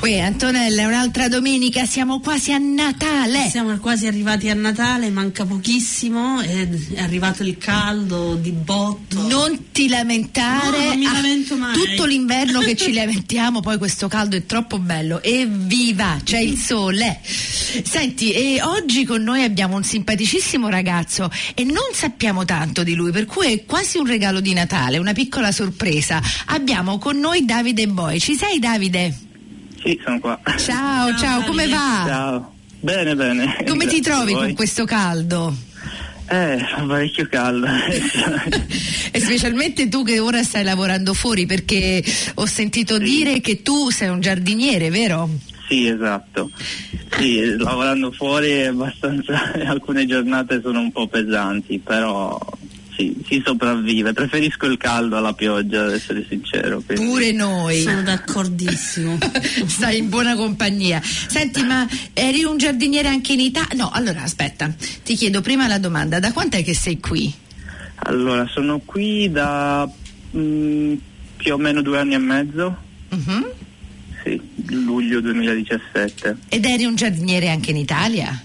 Uè, Antonella, è un'altra domenica, siamo quasi a Natale. Siamo quasi arrivati a Natale, manca pochissimo, è arrivato il caldo di botto. Non ti lamentare. No, non mi lamento mai. Tutto l'inverno che ci lamentiamo, poi questo caldo è troppo bello. Evviva, c'è il sole. Senti, e oggi con noi abbiamo un simpaticissimo ragazzo e non sappiamo tanto di lui, per cui è quasi un regalo di Natale, una piccola sorpresa. Abbiamo con noi Davide Boy. Ci sei Davide? Sì, sono qua. Ciao, ciao, ciao come va? Ciao. Bene, bene. Come ti trovi con questo caldo? Eh, parecchio caldo. e specialmente tu che ora stai lavorando fuori perché ho sentito sì. dire che tu sei un giardiniere, vero? Sì, esatto. Sì, lavorando fuori è abbastanza alcune giornate sono un po' pesanti, però sì, si sopravvive. Preferisco il caldo alla pioggia, ad essere sincero. Quindi. Pure noi. Sono d'accordissimo. Stai in buona compagnia. Senti, ma eri un giardiniere anche in Italia? No, allora aspetta, ti chiedo prima la domanda, da quant'è che sei qui? Allora, sono qui da mh, mm, più o meno due anni e mezzo. Uh-huh. Sì, luglio 2017. Ed eri un giardiniere anche in Italia?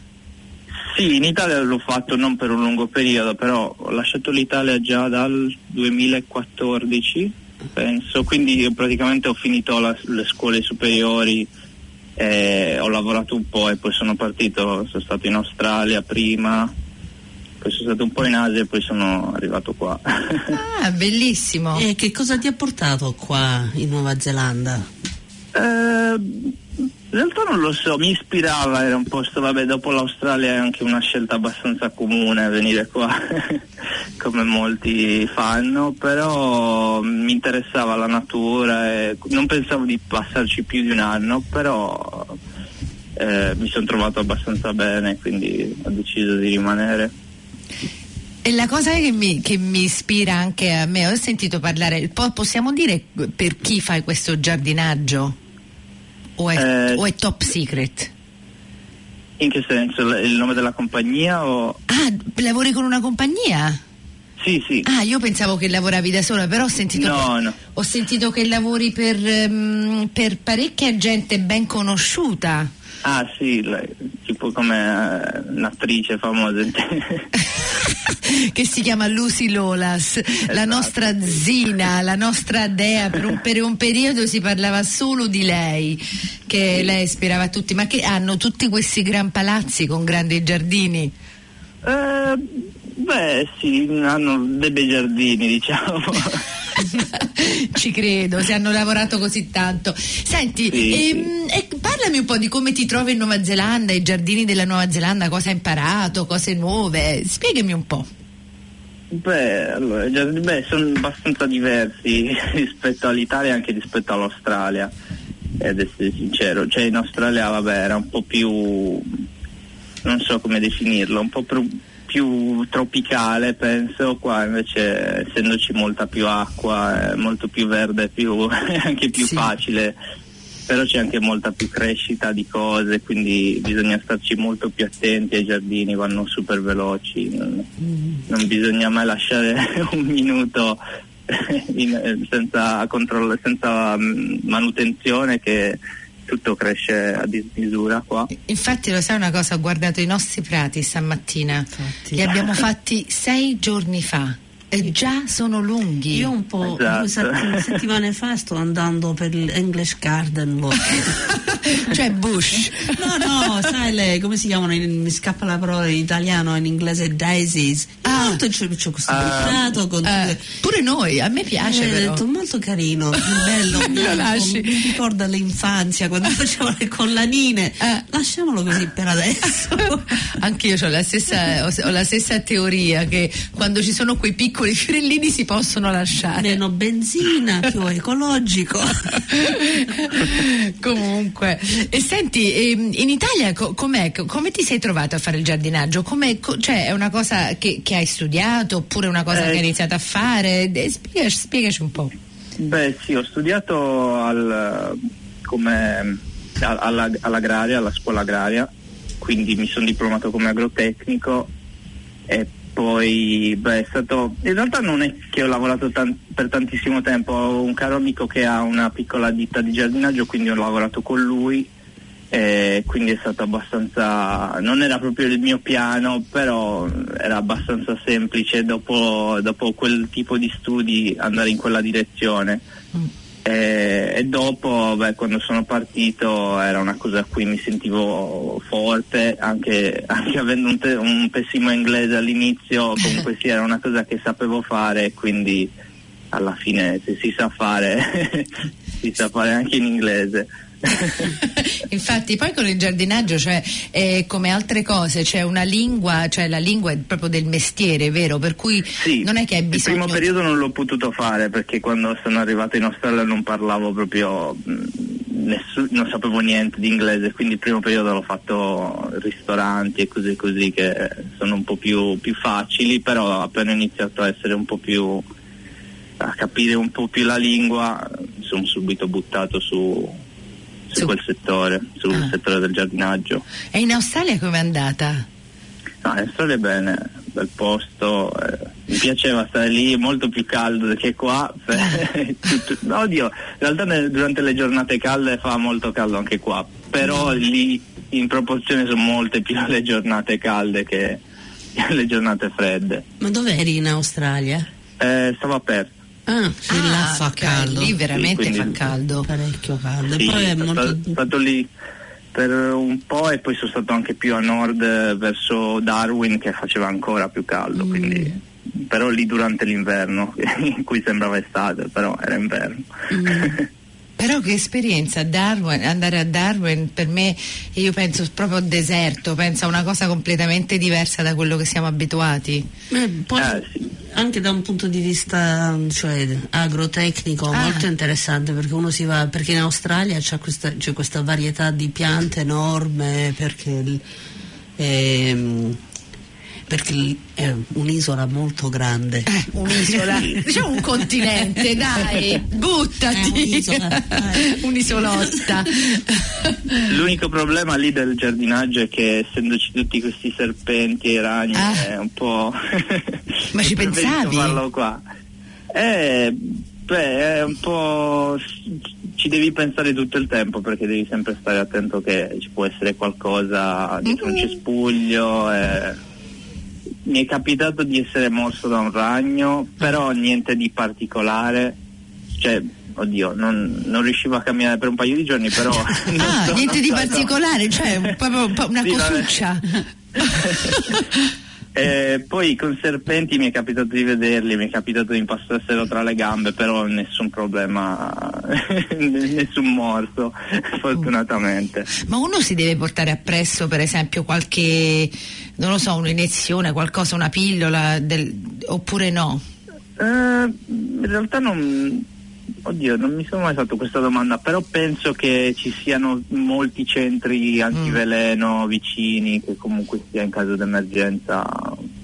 Sì, in Italia l'ho fatto non per un lungo periodo, però ho lasciato l'Italia già dal 2014, penso, quindi praticamente ho finito la, le scuole superiori, eh, ho lavorato un po' e poi sono partito, sono stato in Australia prima, poi sono stato un po' in Asia e poi sono arrivato qua. Ah, bellissimo! E che cosa ti ha portato qua in Nuova Zelanda? Eh, in realtà non lo so, mi ispirava, era un posto, vabbè, dopo l'Australia è anche una scelta abbastanza comune venire qua, come molti fanno, però mi interessava la natura e non pensavo di passarci più di un anno, però eh, mi sono trovato abbastanza bene, quindi ho deciso di rimanere. E la cosa che mi, che mi, ispira anche a me, ho sentito parlare, possiamo dire per chi fai questo giardinaggio? O è, eh, o è top secret? In che senso? Il nome della compagnia o... Ah, lavori con una compagnia? Sì, sì. Ah, io pensavo che lavoravi da sola, però ho sentito, no, no. Ho sentito che lavori per, um, per parecchia gente ben conosciuta. Ah sì, tipo come uh, un'attrice famosa. che si chiama Lucy Lolas, esatto, la nostra zina, la nostra dea, per un, per un, periodo si parlava solo di lei, che lei ispirava a tutti, ma che hanno tutti questi gran palazzi con grandi giardini? Uh, beh sì, hanno dei bei giardini diciamo. Ci credo, se hanno lavorato così tanto. Senti, sì, ehm, sì. Eh, parlami un po' di come ti trovi in Nuova Zelanda, i giardini della Nuova Zelanda, cosa hai imparato, cose nuove. Spiegami un po'. Beh, allora, beh, sono abbastanza diversi rispetto all'Italia e anche rispetto all'Australia, ad essere sincero. Cioè in Australia, vabbè, era un po' più, non so come definirlo, un po' più più tropicale penso, qua invece essendoci molta più acqua, molto più verde, più, anche più sì. facile, però c'è anche molta più crescita di cose, quindi bisogna starci molto più attenti ai giardini, vanno super veloci, non, non bisogna mai lasciare un minuto in, senza, controllo, senza mm, manutenzione che tutto cresce a dismisura qua. Infatti lo sai una cosa, ho guardato i nostri prati stamattina, Infatti. li abbiamo fatti sei giorni fa e già sono lunghi. Io un po' esatto. due settimane fa sto andando per l'English Garden Walk. cioè Bush. No, no, sai lei, come si chiamano? mi scappa la parola in italiano, in inglese daisies. Ah, molto c'è, c'è questo uh, con uh, Pure noi, a me piace. Eh, detto, molto carino, bello. Lo lasci. Mi ricorda l'infanzia quando facevano le collanine. Uh, Lasciamolo così per adesso. Anch'io ho la, stessa, ho la stessa teoria che quando ci sono quei piccoli piccoli fiorellini si possono lasciare. Meno benzina, più ecologico. Comunque, e senti, ehm, in Italia com'è, come ti sei trovato a fare il giardinaggio? Com'è, cioè, è una cosa che, che, hai studiato oppure una cosa eh, che hai iniziato a fare? Spiegaci, spiegaci un po'. Beh sì, ho studiato al, come alla, all'agraria, alla scuola agraria, quindi mi sono diplomato come agrotecnico e poi beh, è stato in realtà non è che ho lavorato tan- per tantissimo tempo ho un caro amico che ha una piccola ditta di giardinaggio quindi ho lavorato con lui e quindi è stato abbastanza non era proprio il mio piano però era abbastanza semplice dopo, dopo quel tipo di studi andare in quella direzione mm. E, e dopo, beh, quando sono partito, era una cosa a cui mi sentivo forte, anche, anche avendo un, te- un, pessimo inglese all'inizio, comunque sì, era una cosa che sapevo fare, quindi alla fine se si sa fare, si sa fare anche in inglese. Infatti, poi con il giardinaggio, cioè, eh, come altre cose, c'è una lingua, cioè la lingua è proprio del mestiere, vero? Per cui sì, non è che hai bisogno. Il primo periodo non l'ho potuto fare perché quando sono arrivato in Australia non parlavo proprio. Mm, Nessun, non sapevo niente di inglese, quindi il primo periodo l'ho fatto ristoranti e cose così che sono un po' più, più facili, però appena ho iniziato a essere un po' più a capire un po' più la lingua, mi sono subito buttato su, su, quel settore, sul ah. settore del giardinaggio. E in Australia com'è andata? No, in Australia è bene, bel posto, eh, mi piaceva stare lì, è molto più caldo che qua. Oddio, in realtà nel, durante le giornate calde fa molto caldo anche qua, però mm. lì in proporzione sono molte più le giornate calde che le giornate fredde. Ma dove eri in Australia? Eh, stavo aperto. Ah, sì, ah, là fa okay. caldo. Lì veramente sì, fa caldo. Parecchio caldo. Sì, poi è molto... stato, stato lì per un po' e poi sono stato anche più a nord verso Darwin che faceva ancora più caldo, mm. quindi, però lì durante l'inverno, in cui sembrava estate, però era inverno. Mm. Però che esperienza, Darwin, andare a Darwin per me, io penso proprio deserto, penso a una cosa completamente diversa da quello che siamo abituati. Eh, poi, sì. Anche da un punto di vista cioè, agrotecnico ah. molto interessante perché uno si va, perché in Australia c'è questa, c'è questa varietà di piante enorme perché ehm, perché è un'isola molto grande. Eh, un'isola, diciamo un continente, dai, buttati. Un'isola, un'isolotta. L'unico problema lì del giardinaggio è che essendoci tutti questi serpenti e ragni ah. è un po'... Ma ci pensavi? farlo qua. Eh, beh, è un po' ci devi pensare tutto il tempo perché devi sempre stare attento che ci può essere qualcosa dietro mm-hmm. un cespuglio. Eh mi è capitato di essere morso da un ragno, però niente di particolare. Cioè, oddio, non, non riuscivo a camminare per un paio di giorni, però. ah, niente di particolare, cioè proprio una sì, cosuccia. Eh, poi con serpenti mi è capitato di vederli, mi è capitato di impastarselo tra le gambe, però nessun problema, nessun morso, fortunatamente. Ma uno si deve portare appresso, per esempio, qualche, non lo so, un'iniezione, qualcosa, una pillola, del, oppure no? Eh, in realtà non, Oddio, non mi sono mai fatto questa domanda, però penso che ci siano molti centri antiveleno mm. vicini che comunque sia in caso di emergenza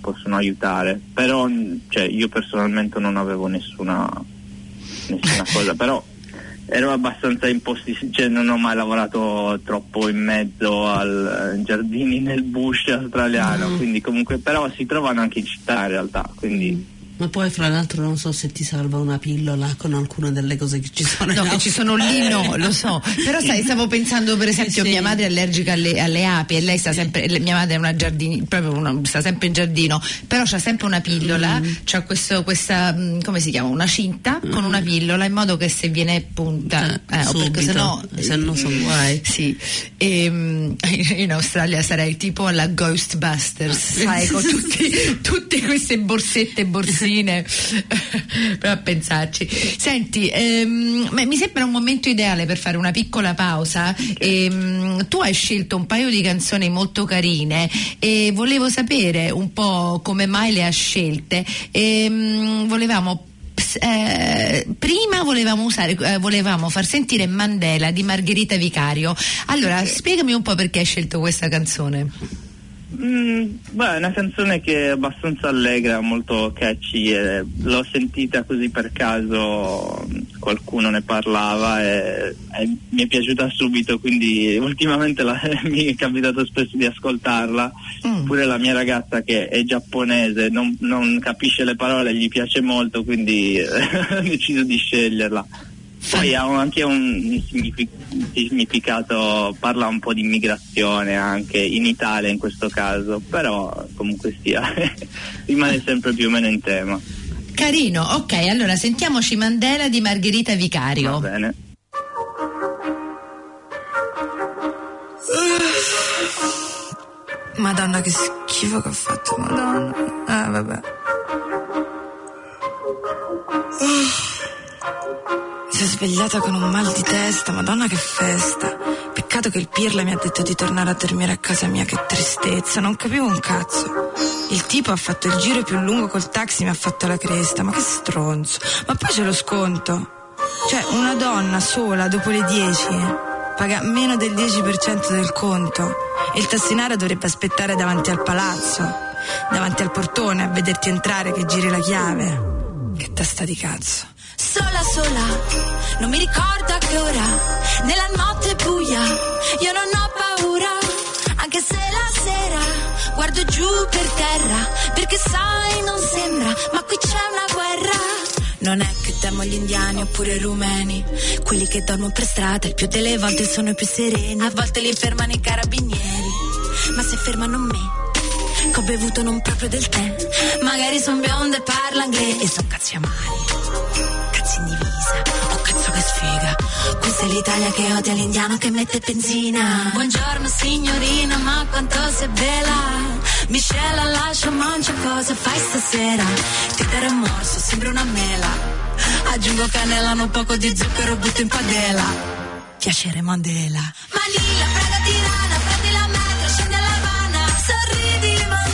possono aiutare. Però cioè, io personalmente non avevo nessuna, nessuna cosa, però ero abbastanza imposti, cioè non ho mai lavorato troppo in mezzo al giardini nel bush australiano, mm. quindi comunque però si trovano anche in città in realtà, quindi mm ma poi fra l'altro non so se ti salva una pillola con alcune delle cose che ci sono. No, che ci sono lì no, lo so. Però sai, stavo pensando per esempio sì. mia madre è allergica alle, alle, api e lei sta sempre, mia madre è una giardini, proprio una, sta sempre in giardino, però c'ha sempre una pillola, mm. c'ha questo, questa, mm, come si chiama, una cinta mm. con una pillola in modo che se viene punta, eh, eh perché se no, se no sono guai. Sì, e, ehm, in Australia sarei tipo alla Ghostbusters, sai, con tutte queste borsette e cosine però a pensarci senti ehm, mi sembra un momento ideale per fare una piccola pausa ehm, tu hai scelto un paio di canzoni molto carine e volevo sapere un po' come mai le hai scelte ehm, volevamo eh, prima volevamo, usare, eh, volevamo far sentire Mandela di Margherita Vicario. Allora, spiegami un po' perché hai scelto questa canzone. Mm, beh, è una canzone che è abbastanza allegra, molto catchy. e l'ho sentita così per caso, qualcuno ne parlava e, e mi è piaciuta subito, quindi ultimamente la- mi è capitato spesso di ascoltarla. Mm. Pure la mia ragazza che è giapponese, non, non capisce le parole, gli piace molto, quindi ho deciso di sceglierla. Poi ha anche un signifi- significato, parla un po' di immigrazione anche in Italia in questo caso, però comunque sia, rimane sempre più o meno in tema. Carino, ok, allora sentiamoci Mandela di Margherita Va Vicario. bene. Madonna che schifo che ho fatto, madonna. Ah, vabbè. Mi sono svegliata con un mal di testa, madonna che festa. Peccato che il Pirla mi ha detto di tornare a dormire a casa mia, che tristezza, non capivo un cazzo. Il tipo ha fatto il giro più lungo col taxi, mi ha fatto la cresta, ma che stronzo. Ma poi c'è lo sconto. Cioè, una donna sola dopo le 10 paga meno del 10% del conto e il tassinario dovrebbe aspettare davanti al palazzo, davanti al portone a vederti entrare che giri la chiave. Che testa di cazzo. Sola sola, non mi ricordo a che ora, nella notte buia, io non ho paura, anche se la sera guardo giù per terra, perché sai non sembra, ma qui c'è una guerra. Non è che temo gli indiani oppure i rumeni, quelli che dormono per strada, il più delle volte sono i più sereni, a volte li fermano i carabinieri, ma se fermano me che ho bevuto non proprio del tè. Magari son bionda e parla inglese e son cazzi amari. Cazzi in divisa, oh cazzo che sfiga. Questa è l'Italia che odia l'indiano che mette benzina. Buongiorno signorina, ma quanto sei bella. Miscela, lascia, mangia cosa fai stasera. Ti darò morso, sembra una mela. Aggiungo cannella, un poco di zucchero, butto in padella. Piacere Mandela. Manila, Praga, Tirana, prendi la metro, scendi alla Habana, sorridi Mandela,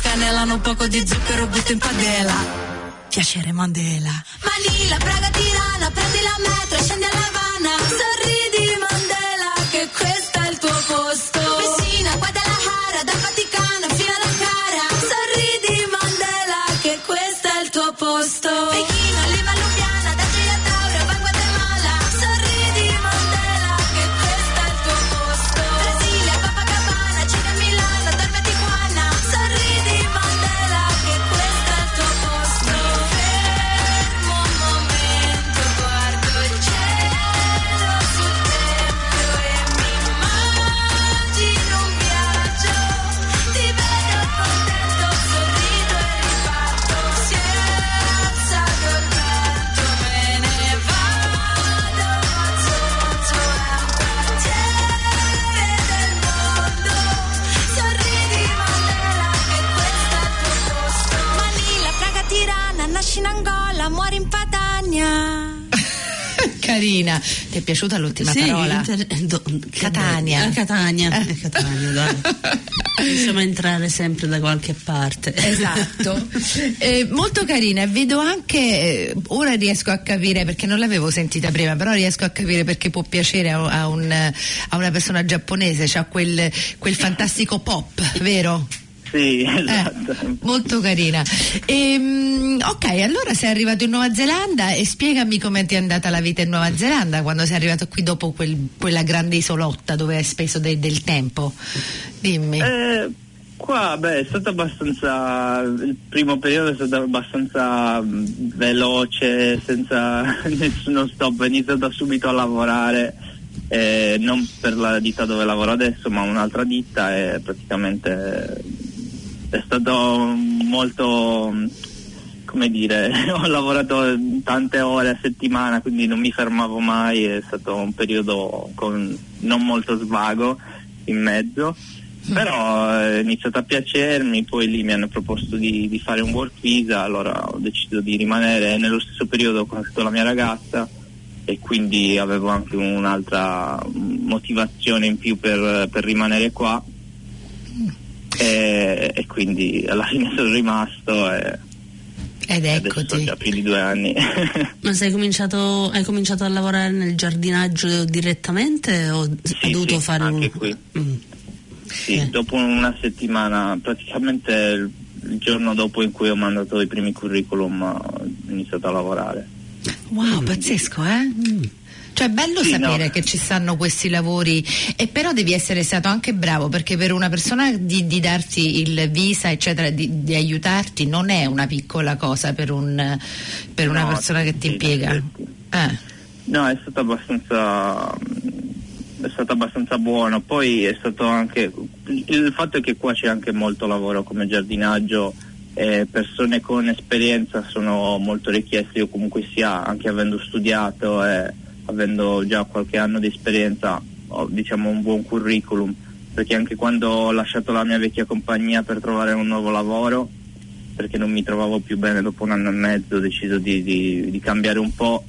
cannella, un poco di zucchero, butto in padella. Piacere Mandela. Manila, Praga, Tirana, prendi la metro, scendi alla Habana. Piaciuta l'ultima Sì, parola? inter- do- Catania. Ah, Catania, Eh. eh, Catania, dai. Possiamo entrare sempre da qualche parte. Esatto, Eh, molto carina. Vedo anche, ora riesco a capire perché non l'avevo sentita prima, però riesco a capire perché può piacere a, a un, a una persona giapponese, c'ha quel, quel fantastico pop, vero? Sì, Eh, esatto. molto carina. Ehm, ok, allora sei arrivato in Nuova Zelanda e spiegami come ti è andata la vita in Nuova Zelanda quando sei arrivato qui dopo quel- quella grande isolotta dove hai speso de- del tempo. Dimmi. Eh, qua, beh, è stato abbastanza. Il primo periodo è stato abbastanza mh, veloce, senza nessuno stop. Ho iniziato subito a lavorare eh, non per la ditta dove lavoro adesso, ma un'altra ditta e praticamente è stato molto come dire, ho lavorato tante ore a settimana, quindi non mi fermavo mai, è stato un periodo con non molto svago in mezzo, però è iniziato a piacermi, poi lì mi hanno proposto di, di fare un work visa, allora ho deciso di rimanere, nello stesso periodo ho conosciuto la mia ragazza e quindi avevo anche un'altra motivazione in più per, per rimanere qua e, e, quindi alla fine sono rimasto e, ed eccoti. già più di due anni. Ma sei cominciato, hai cominciato a lavorare nel giardinaggio direttamente o sì, hai dovuto sì, fare anche un... qui. Mm. Sì, Eh. dopo una settimana, praticamente il, il giorno dopo in cui ho mandato i primi curriculum ho iniziato a lavorare. Wow, pazzesco, eh? Cioè è bello Sì, sapere no. che ci stanno questi lavori e però devi essere stato anche bravo perché per una persona di, di darti il visa eccetera, di, di aiutarti non è una piccola cosa per, un, per una No, persona che ti sì, impiega. Eh. No, è stato abbastanza è stato abbastanza buono, poi è stato anche il fatto è che qua c'è anche molto lavoro come giardinaggio e persone con esperienza sono molto richieste, io comunque sia anche avendo studiato e avendo già qualche anno di esperienza ho diciamo un buon curriculum, perché anche quando ho lasciato la mia vecchia compagnia per trovare un nuovo lavoro perché non mi trovavo più bene dopo un anno e mezzo, ho deciso di, di- di cambiare un po',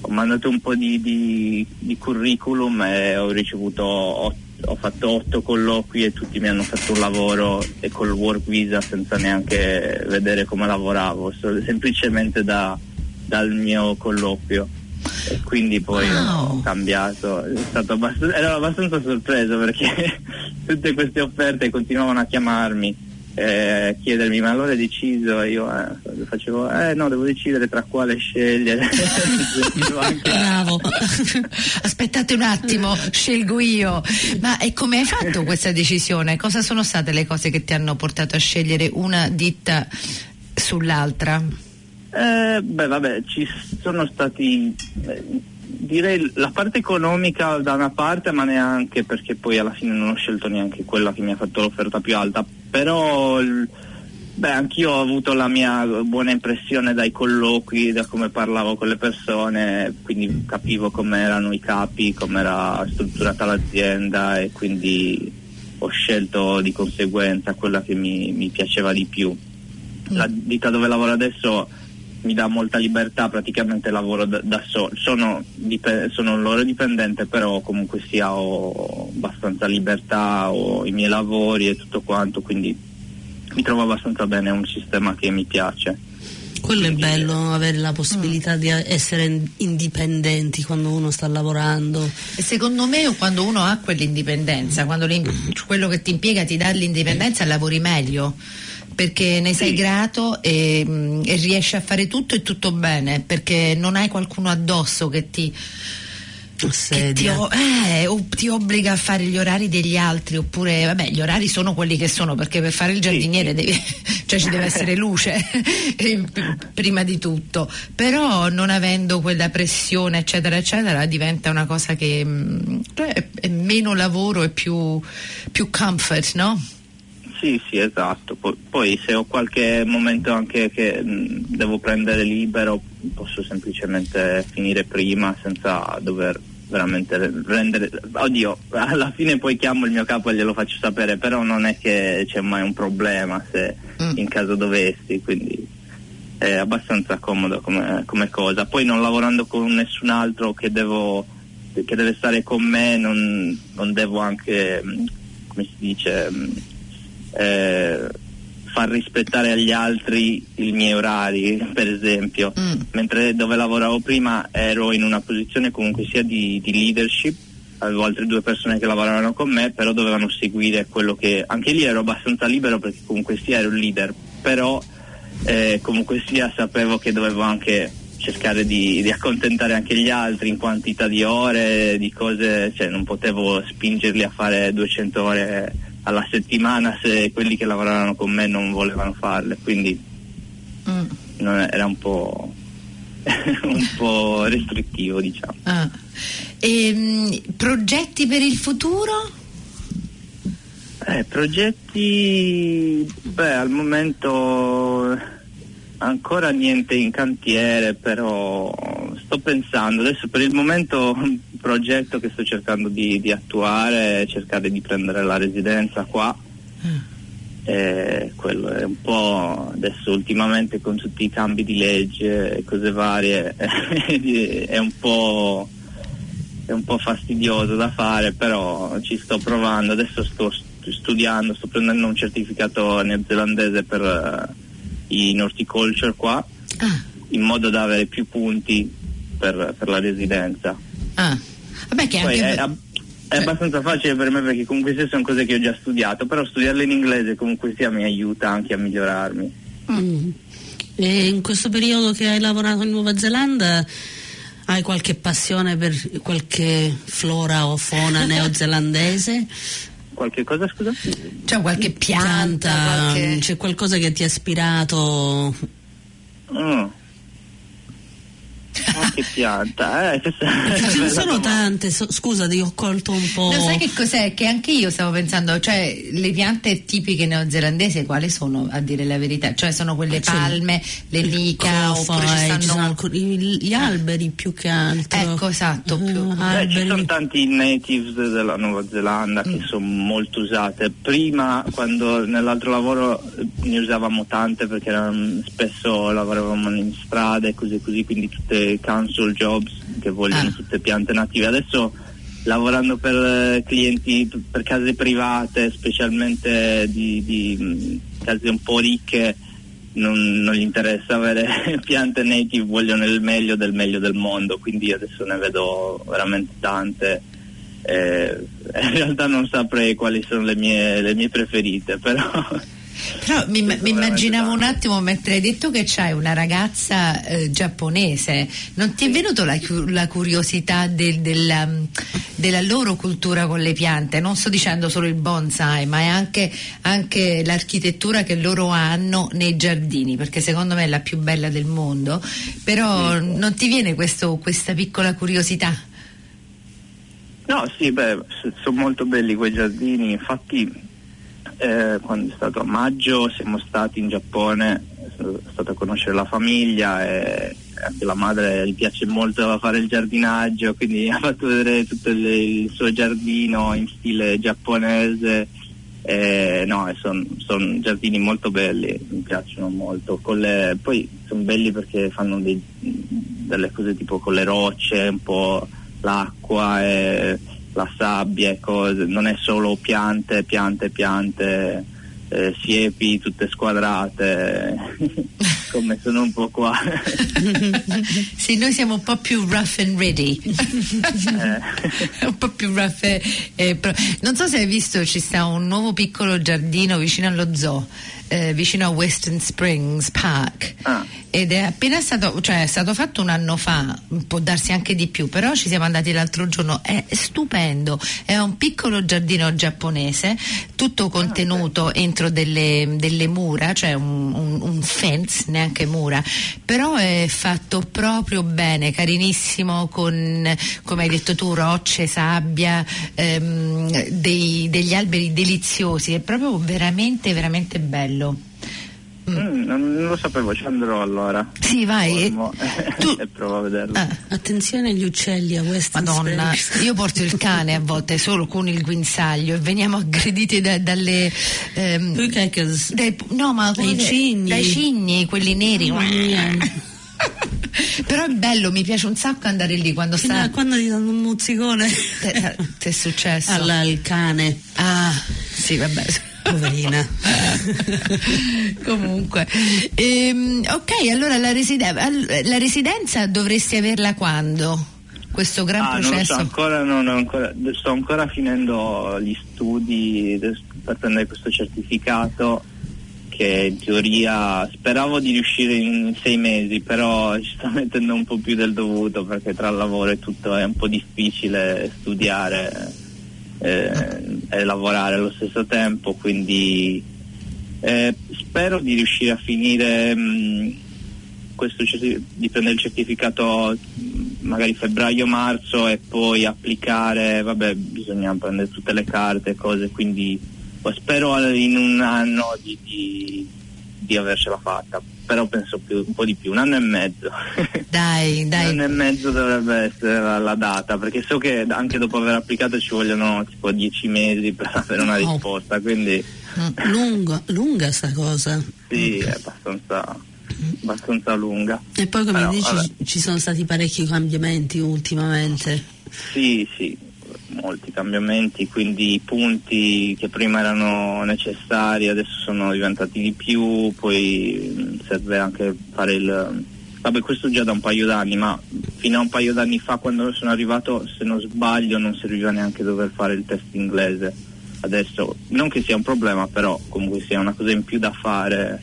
ho mandato un po' di, di- curriculum e ho ricevuto, ot- ho fatto otto colloqui e tutti mi hanno fatto un lavoro e col work visa senza neanche vedere come lavoravo, semplicemente da- dal mio colloquio. E quindi poi Wow. ho cambiato, è stato abbast- ero abbastanza sorpreso perché tutte queste offerte continuavano a chiamarmi eh, chiedermi ma allora hai deciso e io eh, facevo eh no devo decidere tra quale scegliere Bravo. Aspettate un attimo, scelgo io. Ma e come hai fatto questa decisione? Cosa sono state le cose che ti hanno portato a scegliere una ditta sull'altra? Eh, beh vabbè ci sono stati eh, direi la parte economica da una parte ma neanche perché poi alla fine non ho scelto neanche quella che mi ha fatto l'offerta più alta. Però il- beh anch'io ho avuto la mia buona impressione dai colloqui da come parlavo con le persone quindi capivo come erano i capi come era strutturata l'azienda e quindi ho scelto di conseguenza quella che mi, mi piaceva di più. La ditta dove lavoro adesso mi dà molta libertà, praticamente lavoro da, da solo, sono, dip- sono un loro dipendente, però comunque sia ho abbastanza libertà, ho i miei lavori e tutto quanto, quindi mi trovo abbastanza bene, è un sistema che mi piace. Quello è bello, avere la possibilità di essere indipendenti quando uno sta lavorando. E secondo me quando uno ha quell'indipendenza, quando quello che ti impiega ti dà l'indipendenza, lavori meglio. Perché ne sei Sì. grato e, mm, e riesci a fare tutto e tutto bene, perché non hai qualcuno addosso che ti, ti, o- eh, o ti obbliga a fare gli orari degli altri, oppure vabbè, gli orari sono quelli che sono, perché per fare il giardiniere devi, cioè ci deve essere luce prima di tutto. Però non avendo quella pressione, eccetera, eccetera, diventa una cosa che mm, è, è meno lavoro e più, più comfort, no? Sì, sì, esatto. Poi, poi se ho qualche momento anche che mh, devo prendere libero, posso semplicemente finire prima senza dover veramente rendere... Oddio, alla fine poi chiamo il mio capo e glielo faccio sapere, però non è che c'è mai un problema se Mm. in caso dovessi, quindi è abbastanza comodo come, come cosa. Poi non lavorando con nessun altro che devo che deve stare con me, non, non devo anche, come si dice, eh, far rispettare agli altri i miei orari, per esempio. Mm. Mentre dove lavoravo prima ero in una posizione comunque sia di, di leadership, avevo altre due persone che lavoravano con me, però dovevano seguire quello che... Anche lì ero abbastanza libero perché comunque sia ero un leader, però eh, comunque sia sapevo che dovevo anche cercare di, di accontentare anche gli altri in quantità di ore, di cose, cioè non potevo spingerli a fare 200 ore alla settimana se quelli che lavoravano con me non volevano farle, quindi Mm. era un po', un po' restrittivo, diciamo. Ah. E, progetti per il futuro? Eh, progetti, beh, al momento ancora niente in cantiere, però sto pensando, adesso per il momento progetto che sto cercando di, di attuare è cercare di prendere la residenza qua. Mm. Eh, quello è un po' adesso ultimamente con tutti i cambi di legge e cose varie è un po' è un po' fastidioso da fare però ci sto provando adesso sto studiando sto prendendo un certificato neozelandese per uh, in horticulture qua ah. in modo da avere più punti per, per la residenza. Ah. Vabbè, che Poi anche... è, è abbastanza facile per me perché comunque queste sono cose che ho già studiato, però studiarle in inglese comunque sia mi aiuta anche a migliorarmi. Mm. E in questo periodo che hai lavorato in Nuova Zelanda hai qualche passione per qualche flora o fauna neozelandese? Qualche cosa, scusa? C'è qualche pianta? pianta qualche... C'è qualcosa che ti ha ispirato? Mm. Oh, che pianta, eh, ce ne sono tante, so, scusa ti ho colto un po'. No, sai che cos'è? Che anche io stavo pensando, cioè le piante tipiche neozelandesi quali sono a dire la verità? Cioè sono quelle palme, le lica oppure ci stanno... gli alberi più che altro. Ecco, esatto. Più. Uh, Beh, ci sono tanti natives della Nuova Zelanda mm. che sono molto usate. Prima, quando nell'altro lavoro ne usavamo tante perché erano, spesso lavoravamo in strade e così così, quindi tutte council jobs che vogliono ah. tutte piante native. Adesso lavorando per eh, clienti, per case private, specialmente di, di mm, case un po' ricche, non, non, gli interessa avere piante native, vogliono il meglio del meglio del mondo, quindi adesso ne vedo veramente tante. Eh, in realtà non saprei quali sono le mie, le mie preferite, però però mi, mi immaginavo un attimo mentre hai detto che c'hai una ragazza eh, giapponese, non ti è venuta la, la, curiosità del, della, della, loro cultura con le piante? Non sto dicendo solo il bonsai, ma è anche, anche l'architettura che loro hanno nei giardini, perché secondo me è la più bella del mondo, però non ti viene questo, questa piccola curiosità? No, sì, beh, sono molto belli quei giardini, infatti eh, quando è stato a maggio siamo stati in Giappone, sono stato a conoscere la famiglia e anche la madre gli piace molto fare il giardinaggio, quindi ha fatto vedere tutto il, suo giardino in stile giapponese. Eh, no, sono son giardini molto belli, mi piacciono molto. Le, poi sono belli perché fanno dei, delle cose tipo con le rocce, un po' l'acqua. E, la sabbia e cose, non è solo piante, piante, piante, eh, siepi tutte squadrate, come sono un po' qua. sì, noi siamo un po' più rough and ready. eh. un po' più rough. E, eh, non so se hai visto, ci sta un nuovo piccolo giardino vicino allo zoo eh, vicino a Western Springs Park. Ah. ed è appena stato, cioè è stato fatto un anno fa, può darsi anche di più, però ci siamo andati l'altro giorno, è stupendo, è un piccolo giardino giapponese, tutto ah, contenuto ah, entro delle, delle, mura, cioè un, un, un, fence, neanche mura, però è fatto proprio bene, carinissimo, con, come hai detto tu, rocce, sabbia, ehm, dei, degli alberi deliziosi, è proprio veramente, veramente bello bello. Mm, non lo sapevo, ci andrò allora. Sì, vai. tu... e provo a vederlo. Ah. Attenzione agli uccelli a West Madonna, io porto il cane a volte solo con il guinzaglio e veniamo aggrediti da, dalle. Ehm, dai, no, ma dai cigni. Dai cigni, quelli neri. Però è bello, mi piace un sacco andare lì quando sta. No, quando ti danno un mozzicone. Ti è successo? Alla, il cane. Ah, sì, vabbè poverina. Comunque, ehm, ok, allora la, residen- la, residenza dovresti averla quando? Questo gran ah, processo? Non so, ancora, non ancora, sto ancora finendo gli studi per prendere questo certificato che in teoria speravo di riuscire in sei mesi, però ci sto mettendo un po' più del dovuto perché tra il lavoro e tutto è un po' difficile studiare eh, e lavorare allo stesso tempo, quindi eh, spero di riuscire a finire mh, mm, questo certi- di prendere il certificato magari febbraio-marzo e poi applicare, vabbè bisogna prendere tutte le carte e cose, quindi spero in un anno di, di, di avercela fatta, però penso più, un po' di più, un anno e mezzo. Dai, dai. un anno e mezzo dovrebbe essere la, la data, perché so che anche dopo aver applicato ci vogliono tipo dieci mesi per avere una Oh. risposta, quindi Lunga, lunga sta cosa. sì, è abbastanza, abbastanza lunga. E poi come Però, dici vabbè. ci sono stati parecchi cambiamenti ultimamente. Sì, sì, molti cambiamenti, quindi i punti che prima erano necessari adesso sono diventati di più, poi serve anche fare il... Vabbè, questo già da un paio d'anni, ma fino a un paio d'anni fa quando sono arrivato, se non sbaglio, non serviva neanche dover fare il test inglese. Adesso, non che sia un problema, però comunque sia una cosa in più da fare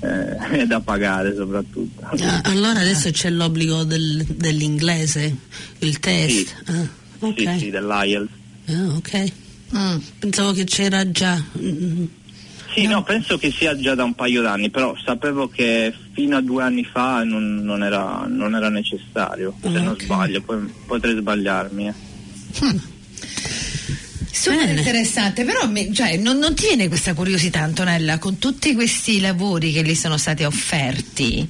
eh, e da pagare soprattutto. Ah, allora adesso c'è l'obbligo del- dell'inglese, il test. Sì. Ah, ok. Sì, sì, dell'IELTS. Ah, ok. Mm. Pensavo che c'era già. Mm, Sì, no. penso che sia già da un paio d'anni, però sapevo che fino a due anni fa non, non era, non era necessario, se Ah, non sbaglio, poi potrei sbagliarmi. eh. Super Bene. interessante, però mi- cioè, non, non ti viene questa curiosità, Antonella, con tutti questi lavori che gli sono stati offerti,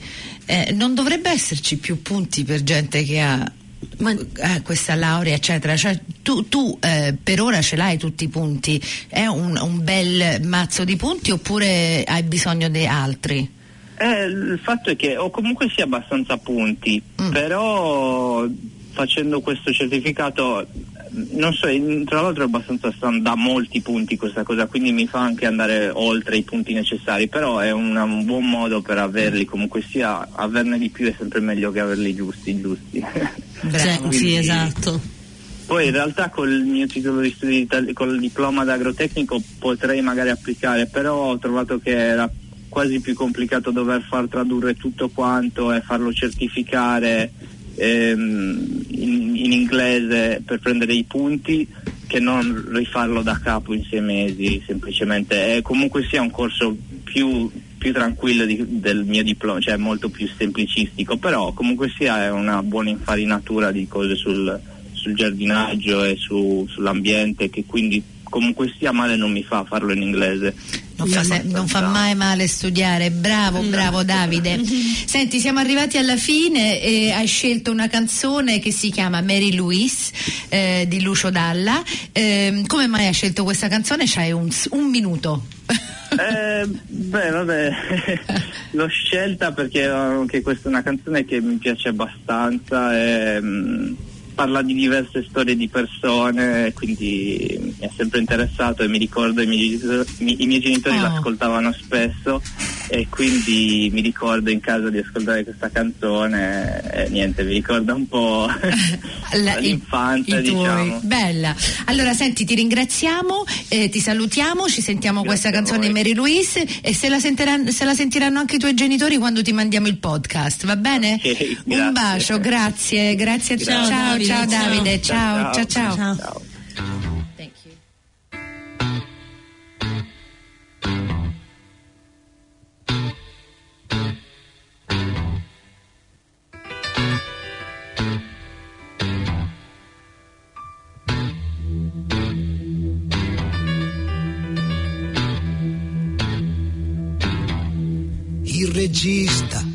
eh, non dovrebbe esserci più punti per gente che ha Ma- eh, questa laurea, eccetera? Cioè, tu tu, eh, per ora ce l'hai tutti i punti, è un, un bel mazzo di punti oppure hai bisogno di altri? Eh, il fatto è che ho comunque sia abbastanza punti, Mm. però facendo questo certificato, non so, tra l'altro è abbastanza stan- da molti punti questa cosa, quindi mi fa anche andare oltre i punti necessari, però è una- un buon modo per averli, comunque sia averne di più è sempre meglio che averli giusti, giusti. Bravo. sì, sì, Quindi- esatto. Poi in realtà col mio titolo di studi itali- col diploma d'agrotecnico potrei magari applicare, però ho trovato che era quasi più complicato dover far tradurre tutto quanto e farlo certificare ehm, in, in inglese per prendere i punti che non rifarlo da capo in sei mesi semplicemente. E comunque sia un corso più, più tranquillo di- del mio diploma, cioè molto più semplicistico, però comunque sia è una buona infarinatura di cose sul, sul giardinaggio e su- sull'ambiente che quindi comunque sia male non mi fa farlo in inglese. Non fa, se- non fa mai male studiare, bravo, bravo Davide. Senti, siamo arrivati alla fine e hai scelto una canzone che si chiama Mary Louise eh, di Lucio Dalla. Ehm, come mai hai scelto questa canzone? C'hai un, un minuto. Eh, beh, vabbè, l'ho scelta perché anche questa è una canzone che mi piace abbastanza e mm, parla di diverse storie di persone, quindi mi è sempre interessato e mi ricordo i miei, i miei genitori Oh. l'ascoltavano spesso e quindi mi ricordo in casa di ascoltare questa canzone e niente, mi ricorda un po' La- i- l'infanzia, i tuoi. diciamo. Bella. Allora, senti, ti ringraziamo, eh, ti salutiamo, ci sentiamo Grazie questa canzone di. Mary Louise e se la, sentiranno, se la sentiranno anche i tuoi genitori quando ti mandiamo il podcast, va bene? Ok, Un grazie. bacio, grazie, grazie te. Ciao, Ciao, Davide, ciao. Davide, ciao, ciao, ciao. Ciao. ciao.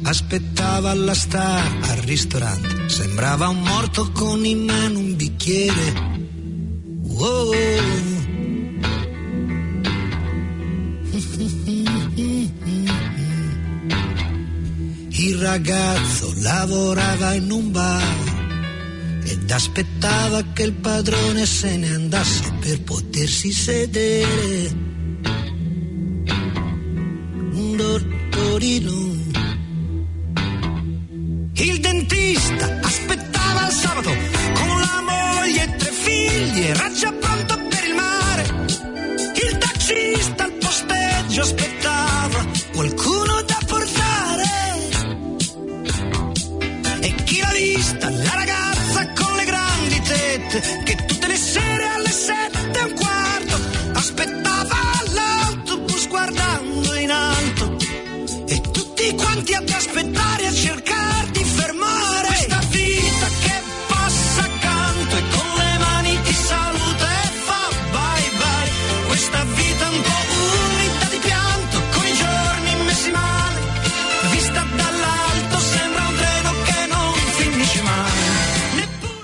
Aspettava la star al ristorante, sembrava un morto con in mano un bicchiere. Wow. Il ragazzo lavorava in un bar ed aspettava che il padrone se ne andasse per potersi sedere un dottorino.